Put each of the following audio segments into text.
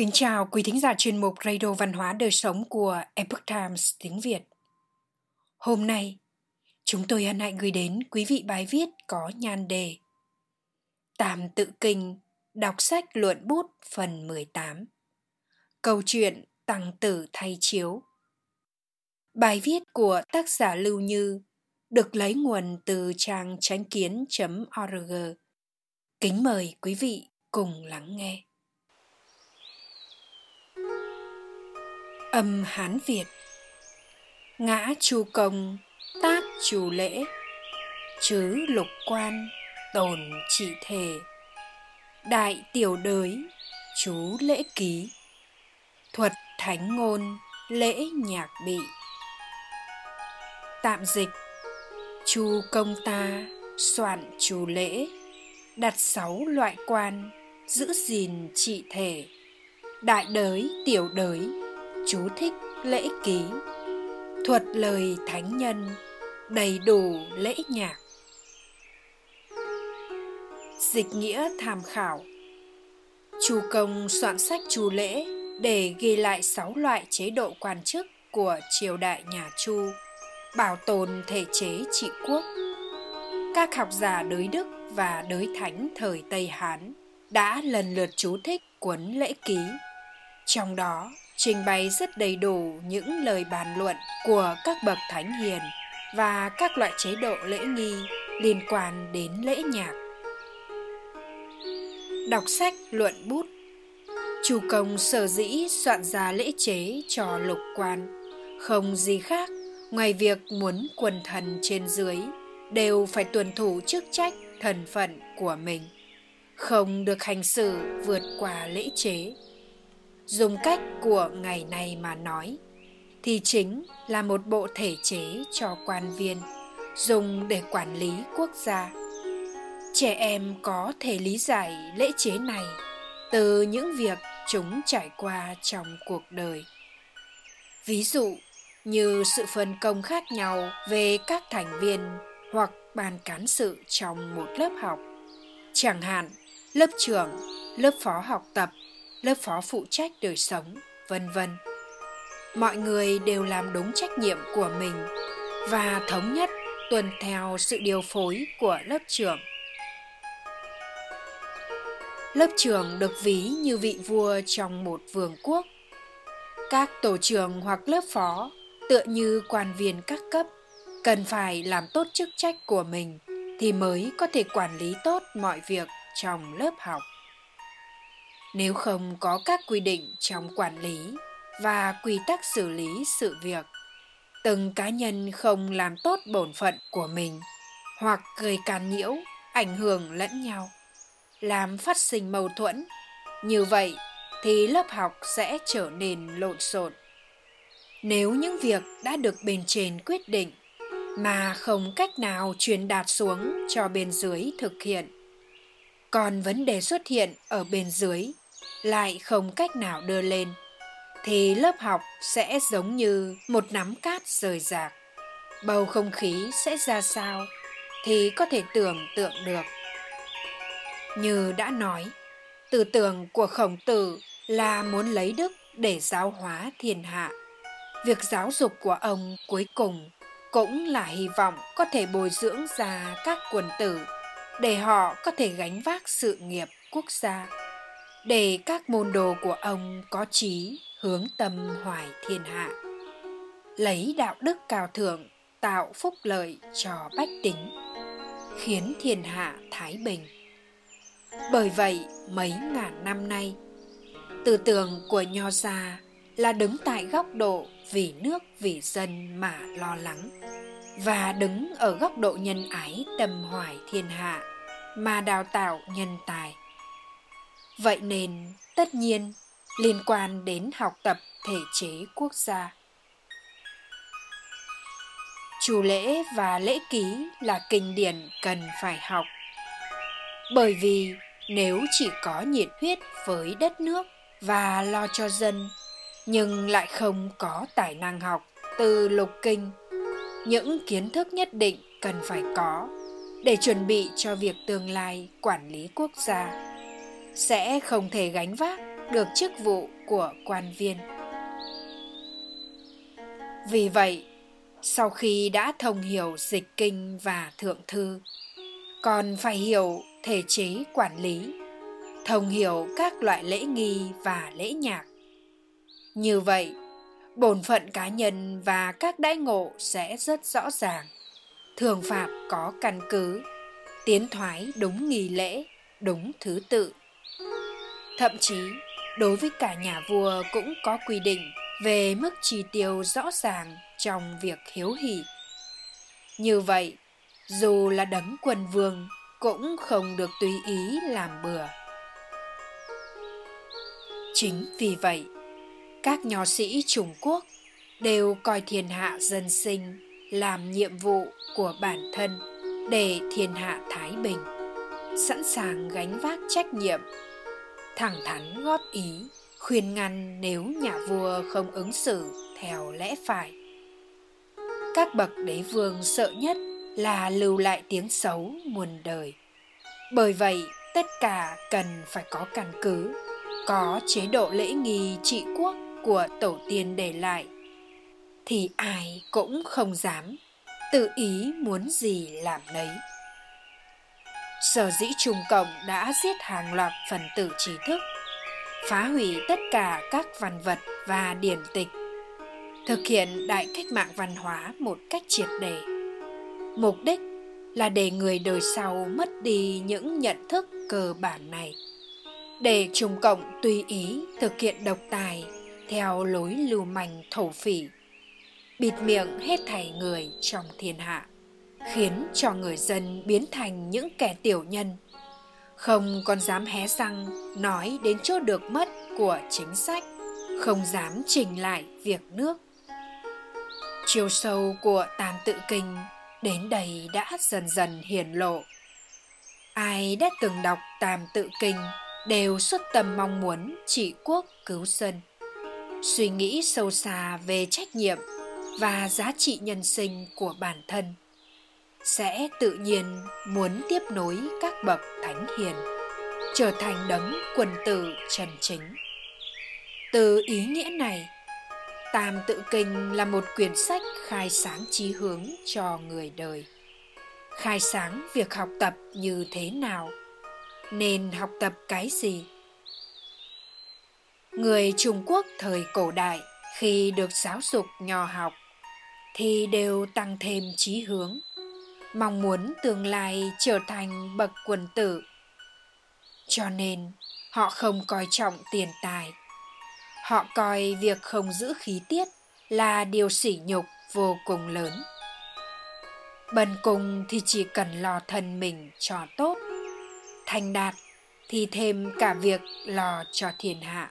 Kính chào quý thính giả chuyên mục Radio Văn hóa Đời Sống của Epoch Times tiếng Việt. Hôm nay, chúng tôi hân hạnh gửi đến quý vị bài viết có nhan đề Tàm tự kinh, đọc sách luận bút phần 18 Câu chuyện Tăng tử thay chiếu Bài viết của tác giả Lưu Như được lấy nguồn từ trang tránh kiến.org. Kính mời quý vị cùng lắng nghe. Âm Hán Việt. Ngã chu công, tác chu lễ Chứ lục quan, tồn trị thể Đại tiểu đới, chú lễ ký. Thuật thánh ngôn, lễ nhạc bị. Tạm dịch Chu công ta soạn chu lễ đặt sáu loại quan giữ gìn trị thể đại đới tiểu đới chú thích lễ ký. Thuật lời thánh nhân đầy đủ lễ nhạc. Dịch nghĩa tham khảo. Chu công soạn sách chu lễ để ghi lại sáu loại chế độ quan chức của triều đại nhà chu, bảo tồn thể chế trị quốc. Các học giả đới đức và đới thánh thời tây hán đã lần lượt chú thích cuốn lễ ký. Trong đó trình bày rất đầy đủ những lời bàn luận của các bậc thánh hiền và các loại chế độ lễ nghi liên quan đến lễ nhạc. Đọc sách luận bút. Chủ công sở dĩ soạn ra lễ chế cho lục quan, không gì khác ngoài việc muốn quần thần trên dưới đều phải tuân thủ chức trách thần phận của mình, không được hành xử vượt qua lễ chế dùng cách của ngày này mà nói, thì chính là một bộ thể chế cho quan viên, dùng để quản lý quốc gia. Trẻ em có thể lý giải lễ chế này từ những việc chúng trải qua trong cuộc đời. Ví dụ như sự phân công khác nhau về các thành viên hoặc ban cán sự trong một lớp học. Chẳng hạn, lớp trưởng, lớp phó học tập lớp phó phụ trách đời sống, vân vân. Mọi người đều làm đúng trách nhiệm của mình và thống nhất tuân theo sự điều phối của lớp trưởng. Lớp trưởng được ví như vị vua trong một vương quốc. Các tổ trưởng hoặc lớp phó tựa như quan viên các cấp cần phải làm tốt chức trách của mình thì mới có thể quản lý tốt mọi việc trong lớp học nếu không có các quy định trong quản lý và quy tắc xử lý sự việc. Từng cá nhân không làm tốt bổn phận của mình hoặc gây can nhiễu, ảnh hưởng lẫn nhau, làm phát sinh mâu thuẫn, như vậy thì lớp học sẽ trở nên lộn xộn. Nếu những việc đã được bên trên quyết định mà không cách nào truyền đạt xuống cho bên dưới thực hiện, còn vấn đề xuất hiện ở bên dưới lại không cách nào đưa lên, thì lớp học sẽ giống như một nắm cát rời rạc. Bầu không khí sẽ ra sao thì có thể tưởng tượng được. Như đã nói, tư tưởng của khổng tử là muốn lấy đức để giáo hóa thiên hạ. Việc giáo dục của ông cuối cùng cũng là hy vọng có thể bồi dưỡng ra các quần tử để họ có thể gánh vác sự nghiệp quốc gia để các môn đồ của ông có trí hướng tâm hoài thiên hạ. Lấy đạo đức cao thượng, tạo phúc lợi cho bách tính, khiến thiên hạ thái bình. Bởi vậy, mấy ngàn năm nay, tư tưởng của nho gia là đứng tại góc độ vì nước vì dân mà lo lắng, và đứng ở góc độ nhân ái tâm hoài thiên hạ mà đào tạo nhân tài vậy nên, tất nhiên, liên quan đến học tập thể chế quốc gia. Chủ lễ và lễ ký là kinh điển cần phải học. Bởi vì nếu chỉ có nhiệt huyết với đất nước và lo cho dân, nhưng lại không có tài năng học từ lục kinh, những kiến thức nhất định cần phải có để chuẩn bị cho việc tương lai quản lý quốc gia sẽ không thể gánh vác được chức vụ của quan viên. Vì vậy, sau khi đã thông hiểu dịch kinh và thượng thư, còn phải hiểu thể chế quản lý, thông hiểu các loại lễ nghi và lễ nhạc. Như vậy, bổn phận cá nhân và các đãi ngộ sẽ rất rõ ràng thường phạt có căn cứ tiến thoái đúng nghi lễ đúng thứ tự thậm chí, đối với cả nhà vua cũng có quy định về mức chi tiêu rõ ràng trong việc hiếu hỉ. Như vậy, dù là đấng quân vương cũng không được tùy ý làm bừa. Chính vì vậy, các nho sĩ trung quốc đều coi thiên hạ dân sinh làm nhiệm vụ của bản thân để thiên hạ thái bình, sẵn sàng gánh vác trách nhiệm thẳng thắn, góp ý, khuyên ngăn nếu nhà vua không ứng xử theo lẽ phải. Các bậc đế vương sợ nhất là lưu lại tiếng xấu muôn đời. Bởi vậy, tất cả cần phải có căn cứ, có chế độ lễ nghi trị quốc của tổ tiên để lại. Thì ai cũng không dám, tự ý muốn gì làm nấy sở dĩ trung cộng đã giết hàng loạt phần tử trí thức, phá hủy tất cả các văn vật và điển tịch, thực hiện đại cách mạng văn hóa một cách triệt đề mục đích là để người đời sau mất đi những nhận thức cơ bản này, để trung cộng tùy ý thực hiện độc tài theo lối lưu manh thổ phỉ, bịt miệng hết thảy người trong thiên hạ khiến cho người dân biến thành những kẻ tiểu nhân. Không còn dám hé răng nói đến chỗ được mất của chính sách, không dám trình lại việc nước. Chiều sâu của tam tự kinh đến đây đã dần dần hiển lộ. Ai đã từng đọc tam tự kinh đều xuất tâm mong muốn trị quốc cứu dân. Suy nghĩ sâu xa về trách nhiệm và giá trị nhân sinh của bản thân sẽ tự nhiên muốn tiếp nối các bậc thánh hiền, trở thành đấng quần tử trần chính. Từ ý nghĩa này, tam tự kinh là một quyển sách khai sáng trí hướng cho người đời. Khai sáng việc học tập như thế nào? Nên học tập cái gì? Người trung quốc thời cổ đại, khi được giáo dục nho học, thì đều tăng thêm trí hướng mong muốn tương lai trở thành bậc quần tử. Cho nên, họ không coi trọng tiền tài. Họ coi việc không giữ khí tiết là điều sỉ nhục vô cùng lớn. Bần cùng thì chỉ cần lo thân mình cho tốt. Thành đạt thì thêm cả việc lo cho thiên hạ.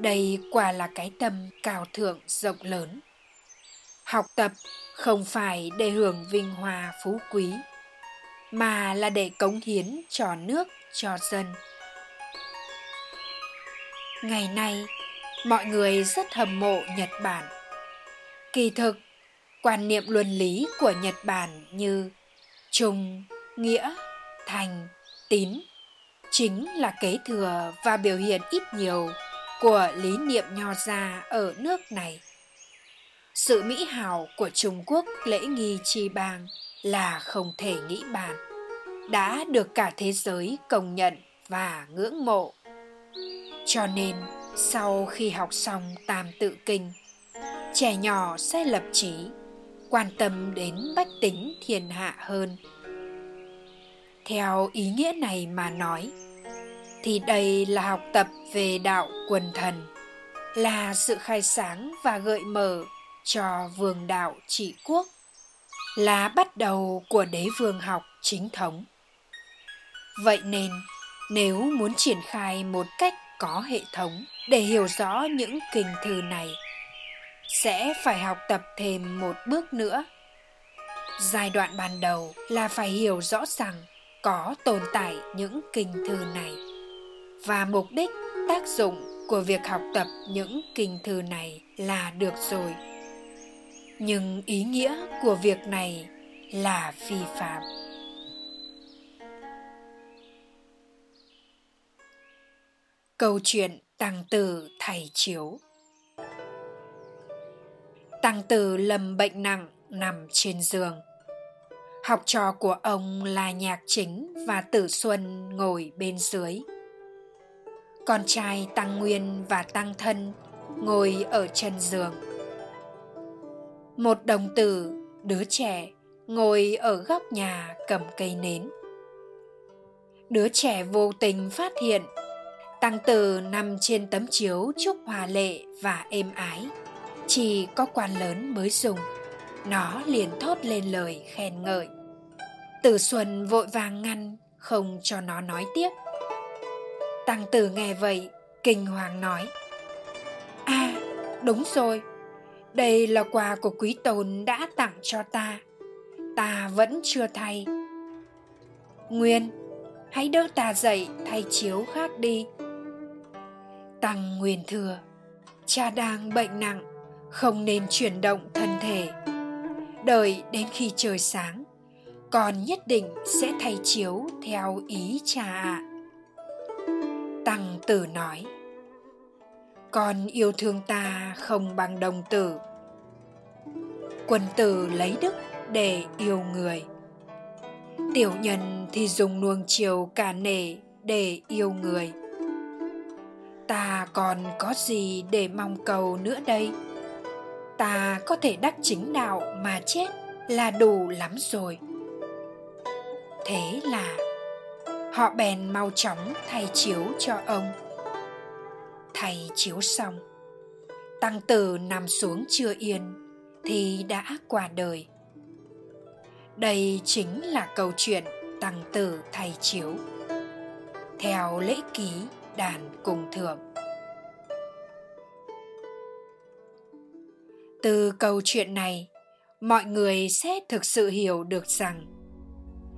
Đây quả là cái tâm cao thượng rộng lớn học tập không phải để hưởng vinh hoa phú quý, mà là để cống hiến cho nước, cho dân. Ngày nay, mọi người rất hâm mộ nhật bản. Kỳ thực, quan niệm luân lý của nhật bản như trung, nghĩa, thành, tín chính là kế thừa và biểu hiện ít nhiều của lý niệm nho gia ở nước này sự mỹ hào của trung quốc lễ nghi chi bang là không thể nghĩ bàn, đã được cả thế giới công nhận và ngưỡng mộ. Cho nên, sau khi học xong tam tự kinh, trẻ nhỏ sẽ lập trí quan tâm đến bách tính thiên hạ hơn. Theo ý nghĩa này mà nói, thì đây là học tập về đạo quần thần, là sự khai sáng và gợi mở cho vương đạo trị quốc, là bắt đầu của đế vương học chính thống. Vậy nên, nếu muốn triển khai một cách có hệ thống để hiểu rõ những kinh thư này, sẽ phải học tập thêm một bước nữa. Giai đoạn ban đầu là phải hiểu rõ rằng có tồn tại những kinh thư này, và mục đích, tác dụng của việc học tập những kinh thư này là được rồi nhưng ý nghĩa của việc này là phi phạm câu chuyện Tăng tử thầy chiếu Tăng tử lầm bệnh nặng nằm trên giường. Học trò của ông là nhạc chính và tử xuân ngồi bên dưới. Con trai Tăng Nguyên và Tăng Thân ngồi ở chân giường. Một đồng tử, đứa trẻ, ngồi ở góc nhà cầm cây nến. Đứa trẻ vô tình phát hiện Tăng tử nằm trên tấm chiếu chúc hòa lệ và êm ái. Chỉ có quan lớn mới dùng. Nó liền thốt lên lời khen ngợi. Tử Xuân vội vàng ngăn, không cho nó nói tiếp. Tăng tử nghe vậy, kinh hoàng nói. À, đúng rồi, đây là quà của quý tôn đã tặng cho ta. Ta vẫn chưa thay. Nguyên, hãy đỡ ta dậy thay chiếu khác đi. Tăng Nguyên thừa, cha đang bệnh nặng, không nên chuyển động thân thể. Đợi đến khi trời sáng, con nhất định sẽ thay chiếu theo ý cha ạ. Tăng tử nói, con yêu thương ta không bằng đồng tử. Quân tử lấy đức để yêu người. Tiểu nhân thì dùng nuông chiều cả nể để yêu người ta còn có gì để mong cầu nữa đây ta có thể đắc chính đạo mà chết là đủ lắm rồi thế là họ bèn mau chóng thay chiếu cho ông thay chiếu xong. Tăng tử nằm xuống chưa yên thì đã qua đời. Đây chính là câu chuyện tăng tử thay chiếu. Theo lễ ký đàn cùng thượng. Từ câu chuyện này, mọi người sẽ thực sự hiểu được rằng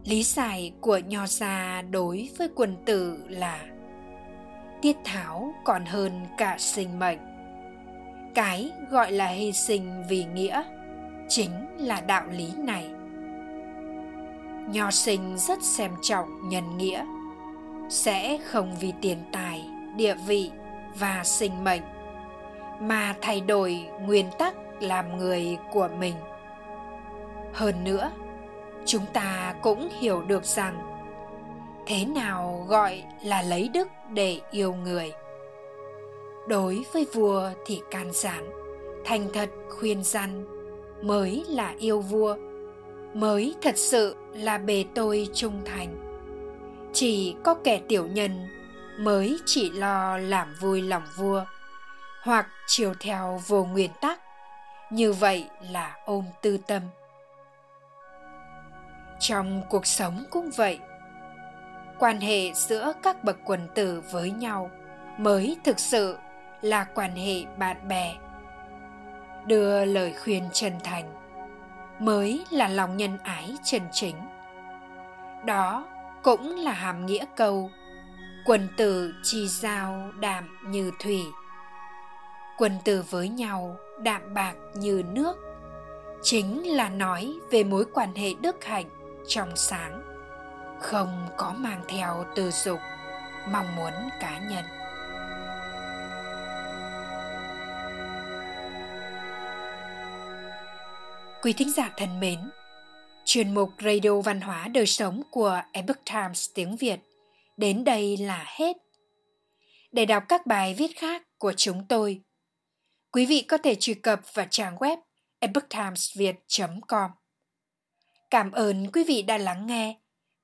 lý giải của nho gia đối với quân tử là tiết tháo còn hơn cả sinh mệnh. Cái gọi là hy sinh vì nghĩa chính là đạo lý này. Nho sinh rất xem trọng nhân nghĩa, sẽ không vì tiền tài, địa vị và sinh mệnh mà thay đổi nguyên tắc làm người của mình. Hơn nữa, chúng ta cũng hiểu được rằng thế nào gọi là lấy đức để yêu người? Đối với vua thì can giản thành thật khuyên răn mới là yêu vua, mới thật sự là bề tôi trung thành. Chỉ có kẻ tiểu nhân mới chỉ lo làm vui lòng vua, hoặc chiều theo vô nguyên tắc. Như vậy là ôm tư tâm. Trong cuộc sống cũng vậy quan hệ giữa các bậc quần tử với nhau, mới thực sự là quan hệ bạn bè. Đưa lời khuyên chân thành mới là lòng nhân ái chân chính. Đó cũng là hàm nghĩa câu, quần tử chi giao đạm như thủy. Quần tử với nhau đạm bạc như nước chính là nói về mối quan hệ đức hạnh trong sáng không có mang theo tư dục mong muốn cá nhân. Quý thính giả thân mến chuyên mục radio văn hóa đời sống của epoch times tiếng việt đến đây là hết. Để đọc các bài viết khác của chúng tôi quý vị có thể truy cập vào trang web epochtimesviet.com. Cảm ơn quý vị đã lắng nghe,